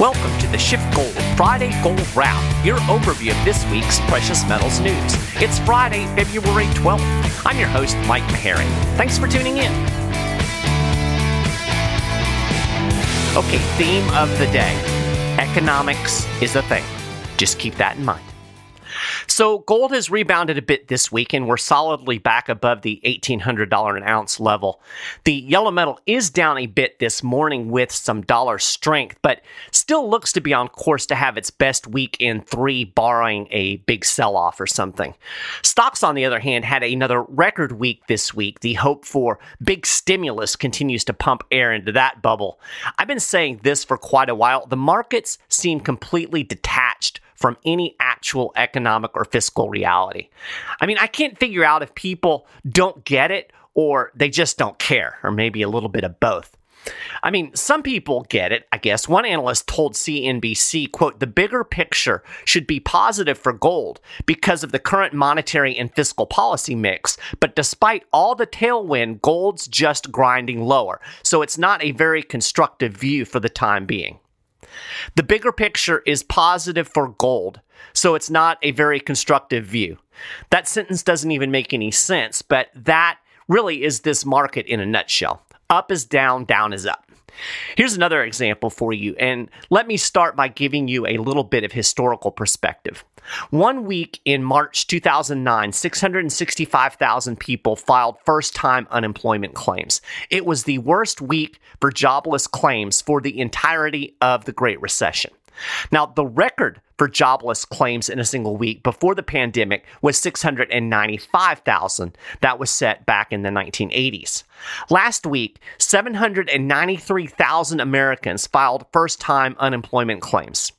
Welcome to the SchiffGold Friday Gold Wrap, your overview of this week's precious metals news. It's Friday, February 12th. I'm your host, Mike Maharrey. Thanks for tuning in. Okay, theme of the day economics is a thing. Just keep that in mind. So gold has rebounded a bit this week and we're solidly back above the $1,800 an ounce level. The yellow metal is down a bit this morning with some dollar strength, but still looks to be on course to have its best week in three, barring a big sell off or something. Stocks, on the other hand, had another record week this week. The hope for big stimulus continues to pump air into that bubble. I've been saying this for quite a while. The markets seem completely detached from any actual economic or fiscal reality. I mean, I can't figure out if people don't get it or they just don't care, or maybe a little bit of both. I mean, some people get it, I guess. One analyst told CNBC, quote, the bigger picture should be positive for gold because of the current monetary and fiscal policy mix. But despite all the tailwind, gold's just grinding lower. So it's not a very constructive view for the time being. The bigger picture is positive for gold, so it's not a very constructive view. That sentence doesn't even make any sense, but that really is this market in a nutshell. Up is down, down is up. Here's another example for you, and let me start by giving you a little bit of historical perspective. One week in March 2009, 665,000 people filed first time unemployment claims. It was the worst week for jobless claims for the entirety of the Great Recession. Now, the record for jobless claims in a single week before the pandemic was 695,000. That was set back in the 1980s. Last week, 793,000 Americans filed first time unemployment claims.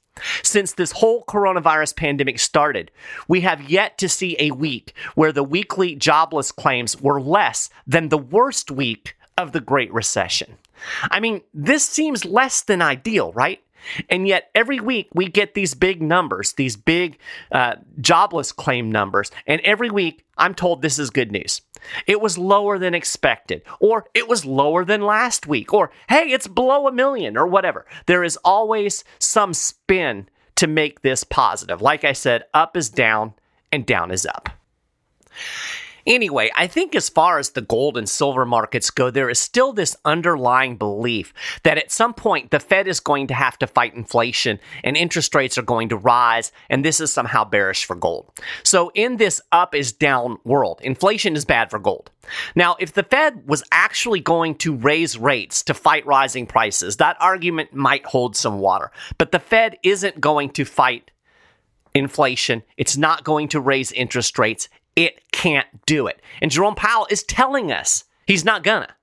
Since this whole coronavirus pandemic started, we have yet to see a week where the weekly jobless claims were less than the worst week of the Great Recession. I mean, this seems less than ideal, right? And yet, every week we get these big numbers, these big uh, jobless claim numbers. And every week I'm told this is good news. It was lower than expected, or it was lower than last week, or hey, it's below a million, or whatever. There is always some spin to make this positive. Like I said, up is down and down is up. Anyway, I think as far as the gold and silver markets go, there is still this underlying belief that at some point the Fed is going to have to fight inflation and interest rates are going to rise, and this is somehow bearish for gold. So, in this up is down world, inflation is bad for gold. Now, if the Fed was actually going to raise rates to fight rising prices, that argument might hold some water. But the Fed isn't going to fight inflation. It's not going to raise interest rates. It can't do it. And Jerome Powell is telling us he's not gonna.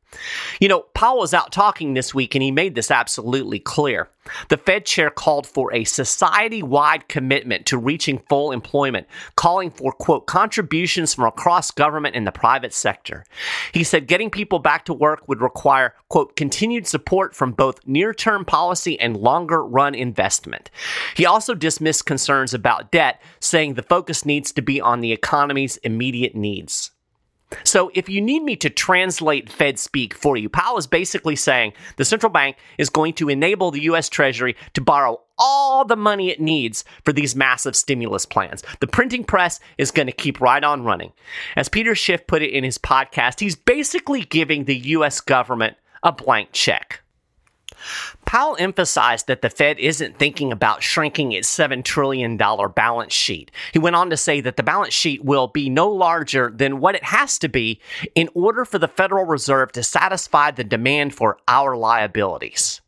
You know, Powell was out talking this week and he made this absolutely clear. The Fed chair called for a society wide commitment to reaching full employment, calling for, quote, contributions from across government and the private sector. He said getting people back to work would require, quote, continued support from both near term policy and longer run investment. He also dismissed concerns about debt, saying the focus needs to be on the economy's immediate needs. So, if you need me to translate Fed speak for you, Powell is basically saying the central bank is going to enable the US Treasury to borrow all the money it needs for these massive stimulus plans. The printing press is going to keep right on running. As Peter Schiff put it in his podcast, he's basically giving the US government a blank check. Powell emphasized that the Fed isn't thinking about shrinking its $7 trillion balance sheet. He went on to say that the balance sheet will be no larger than what it has to be in order for the Federal Reserve to satisfy the demand for our liabilities.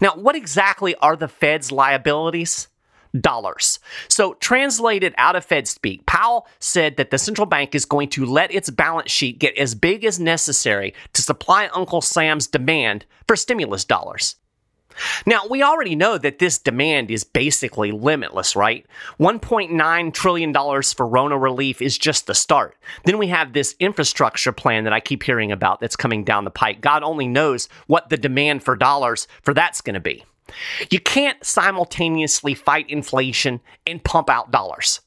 Now, what exactly are the Fed's liabilities? Dollars. So, translated out of Fed speak, Powell said that the central bank is going to let its balance sheet get as big as necessary to supply Uncle Sam's demand for stimulus dollars. Now, we already know that this demand is basically limitless, right? $1.9 trillion for Rona relief is just the start. Then we have this infrastructure plan that I keep hearing about that's coming down the pike. God only knows what the demand for dollars for that's going to be. You can't simultaneously fight inflation and pump out dollars.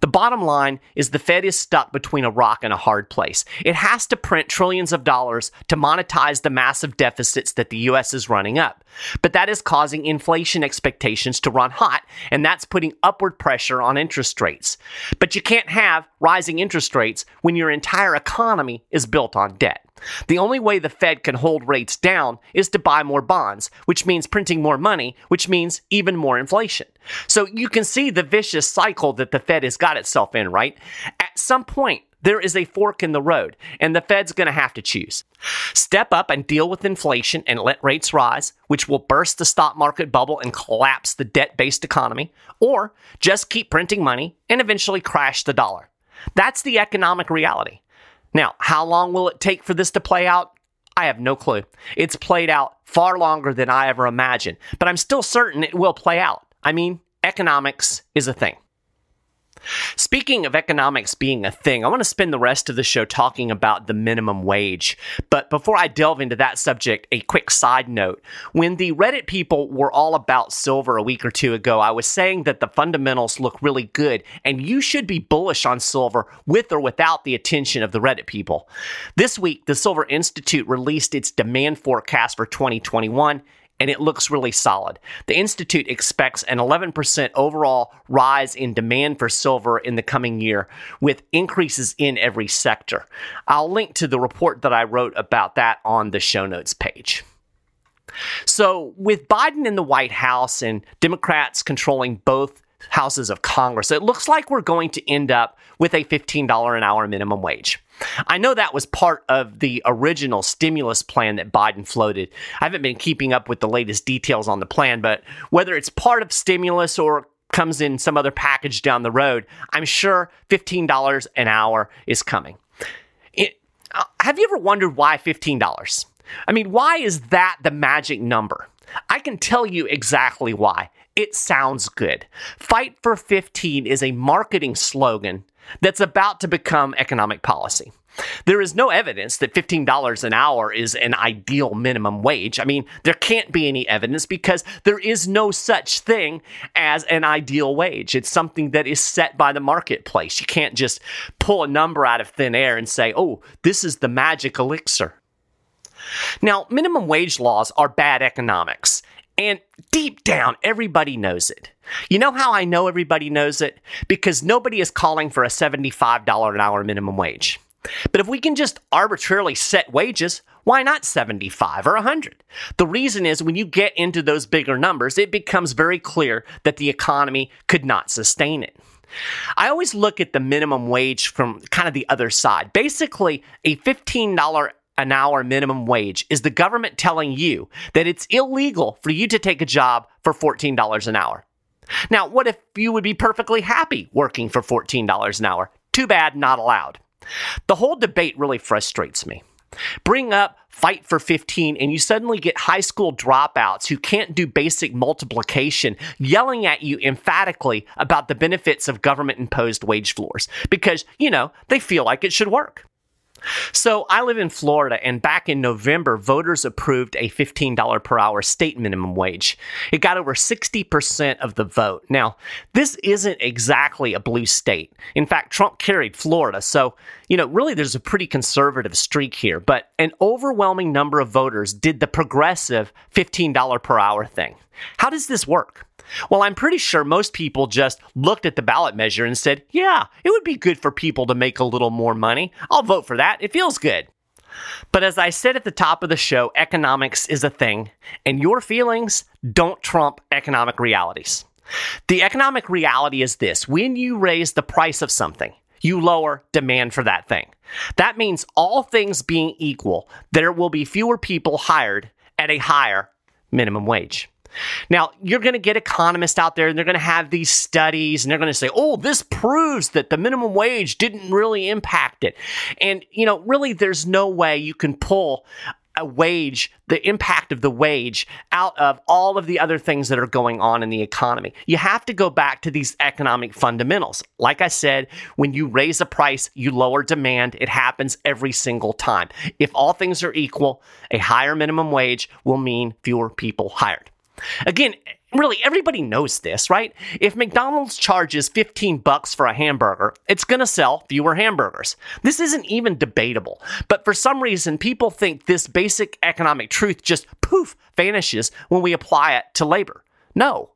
The bottom line is the Fed is stuck between a rock and a hard place. It has to print trillions of dollars to monetize the massive deficits that the US is running up. But that is causing inflation expectations to run hot, and that's putting upward pressure on interest rates. But you can't have rising interest rates when your entire economy is built on debt. The only way the Fed can hold rates down is to buy more bonds, which means printing more money, which means even more inflation. So you can see the vicious cycle that the Fed has got itself in, right? At some point, there is a fork in the road, and the Fed's going to have to choose. Step up and deal with inflation and let rates rise, which will burst the stock market bubble and collapse the debt based economy, or just keep printing money and eventually crash the dollar. That's the economic reality. Now, how long will it take for this to play out? I have no clue. It's played out far longer than I ever imagined, but I'm still certain it will play out. I mean, economics is a thing. Speaking of economics being a thing, I want to spend the rest of the show talking about the minimum wage. But before I delve into that subject, a quick side note. When the Reddit people were all about silver a week or two ago, I was saying that the fundamentals look really good and you should be bullish on silver with or without the attention of the Reddit people. This week, the Silver Institute released its demand forecast for 2021 and it looks really solid. The Institute expects an 11% overall rise in demand for silver in the coming year, with increases in every sector. I'll link to the report that I wrote about that on the show notes page. So, with Biden in the White House and Democrats controlling both houses of Congress, it looks like we're going to end up with a $15 an hour minimum wage. I know that was part of the original stimulus plan that Biden floated. I haven't been keeping up with the latest details on the plan, but whether it's part of stimulus or comes in some other package down the road, I'm sure $15 an hour is coming. It, uh, have you ever wondered why $15? I mean, why is that the magic number? I can tell you exactly why. It sounds good. Fight for 15 is a marketing slogan that's about to become economic policy. There is no evidence that $15 an hour is an ideal minimum wage. I mean, there can't be any evidence because there is no such thing as an ideal wage. It's something that is set by the marketplace. You can't just pull a number out of thin air and say, oh, this is the magic elixir. Now, minimum wage laws are bad economics, and deep down, everybody knows it. You know how I know everybody knows it? Because nobody is calling for a $75 an hour minimum wage. But if we can just arbitrarily set wages, why not 75 or 100? The reason is when you get into those bigger numbers, it becomes very clear that the economy could not sustain it. I always look at the minimum wage from kind of the other side. Basically, a $15 an hour minimum wage is the government telling you that it's illegal for you to take a job for $14 an hour. Now, what if you would be perfectly happy working for $14 an hour? Too bad, not allowed. The whole debate really frustrates me. Bring up fight for 15 and you suddenly get high school dropouts who can't do basic multiplication yelling at you emphatically about the benefits of government imposed wage floors because, you know, they feel like it should work. So I live in Florida, and back in November, voters approved a $15 per hour state minimum wage. It got over 60% of the vote. Now, this isn't exactly a blue state. In fact, Trump carried Florida, so, you know, really there's a pretty conservative streak here, but an overwhelming number of voters did the progressive $15 per hour thing. How does this work? Well, I'm pretty sure most people just looked at the ballot measure and said, yeah, it would be good for people to make a little more money. I'll vote for that. It feels good. But as I said at the top of the show, economics is a thing, and your feelings don't trump economic realities. The economic reality is this when you raise the price of something, you lower demand for that thing. That means all things being equal, there will be fewer people hired at a higher minimum wage. Now, you're going to get economists out there and they're going to have these studies and they're going to say, oh, this proves that the minimum wage didn't really impact it. And, you know, really, there's no way you can pull a wage, the impact of the wage out of all of the other things that are going on in the economy. You have to go back to these economic fundamentals. Like I said, when you raise a price, you lower demand. It happens every single time. If all things are equal, a higher minimum wage will mean fewer people hired. Again, really everybody knows this, right? If McDonald's charges 15 bucks for a hamburger, it's going to sell fewer hamburgers. This isn't even debatable. But for some reason, people think this basic economic truth just poof vanishes when we apply it to labor. No,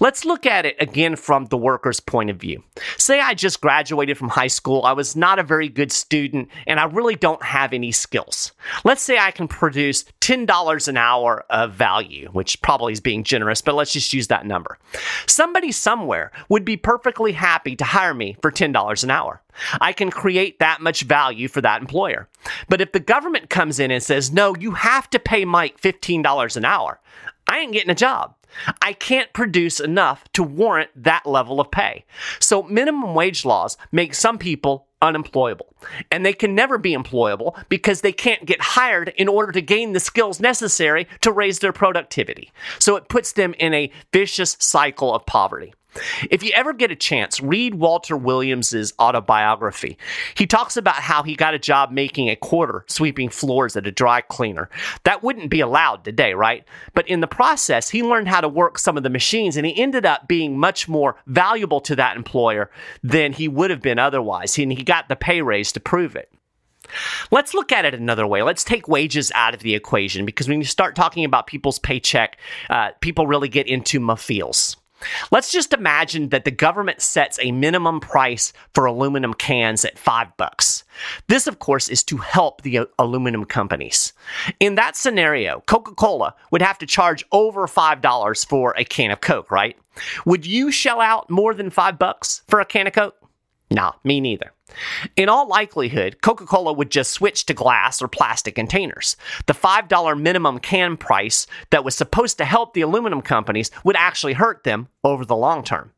Let's look at it again from the worker's point of view. Say I just graduated from high school, I was not a very good student, and I really don't have any skills. Let's say I can produce $10 an hour of value, which probably is being generous, but let's just use that number. Somebody somewhere would be perfectly happy to hire me for $10 an hour. I can create that much value for that employer. But if the government comes in and says, no, you have to pay Mike $15 an hour, I ain't getting a job. I can't produce enough to warrant that level of pay. So, minimum wage laws make some people unemployable. And they can never be employable because they can't get hired in order to gain the skills necessary to raise their productivity. So, it puts them in a vicious cycle of poverty. If you ever get a chance, read Walter Williams's autobiography. He talks about how he got a job making a quarter sweeping floors at a dry cleaner. That wouldn't be allowed today, right? But in the process, he learned how to work some of the machines and he ended up being much more valuable to that employer than he would have been otherwise. And he got the pay raise to prove it. Let's look at it another way. Let's take wages out of the equation because when you start talking about people's paycheck, uh, people really get into my feels. Let's just imagine that the government sets a minimum price for aluminum cans at five bucks. This, of course, is to help the uh, aluminum companies. In that scenario, Coca Cola would have to charge over $5 for a can of Coke, right? Would you shell out more than five bucks for a can of Coke? Nah, me neither. In all likelihood, Coca Cola would just switch to glass or plastic containers. The $5 minimum can price that was supposed to help the aluminum companies would actually hurt them over the long term.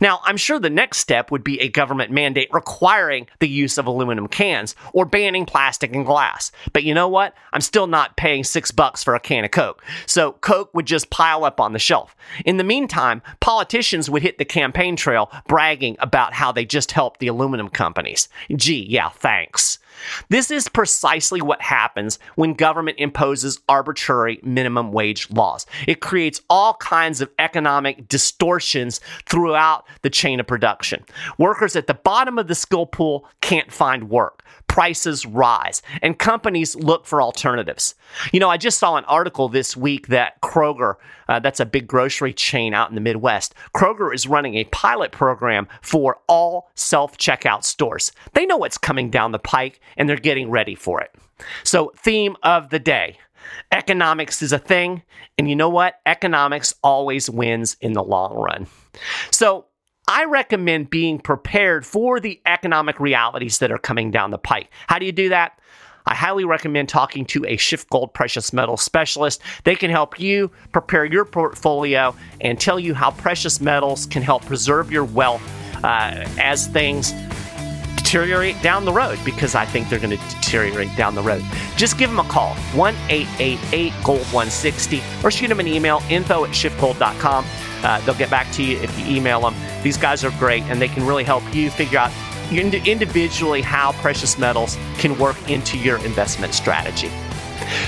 Now, I'm sure the next step would be a government mandate requiring the use of aluminum cans or banning plastic and glass. But you know what? I'm still not paying six bucks for a can of Coke. So Coke would just pile up on the shelf. In the meantime, politicians would hit the campaign trail bragging about how they just helped the aluminum companies. Gee, yeah, thanks. This is precisely what happens when government imposes arbitrary minimum wage laws. It creates all kinds of economic distortions throughout the chain of production. Workers at the bottom of the skill pool can't find work prices rise and companies look for alternatives. You know, I just saw an article this week that Kroger, uh, that's a big grocery chain out in the Midwest, Kroger is running a pilot program for all self checkout stores. They know what's coming down the pike and they're getting ready for it. So, theme of the day. Economics is a thing, and you know what? Economics always wins in the long run. So, I recommend being prepared for the economic realities that are coming down the pike. How do you do that? I highly recommend talking to a Schiff SchiffGold precious metal specialist. They can help you prepare your portfolio and tell you how precious metals can help preserve your wealth uh, as things deteriorate down the road because I think they're going to deteriorate down the road. Just give them a call, 1 888 Gold 160, or shoot them an email, info at schiffgold.com. Uh, they'll get back to you if you email them. These guys are great and they can really help you figure out individually how precious metals can work into your investment strategy.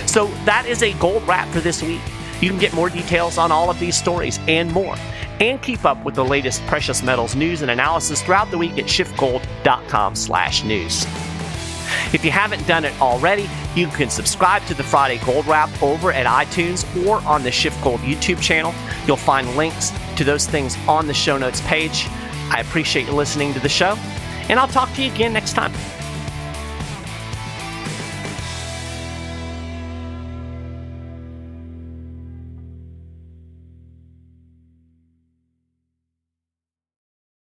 So that is a gold wrap for this week. You can get more details on all of these stories and more, and keep up with the latest precious metals news and analysis throughout the week at schiffgold.com/news. If you haven't done it already, you can subscribe to the Friday Gold Wrap over at iTunes or on the SchiffGold YouTube channel. You'll find links to those things on the show notes page. I appreciate you listening to the show, and I'll talk to you again next time.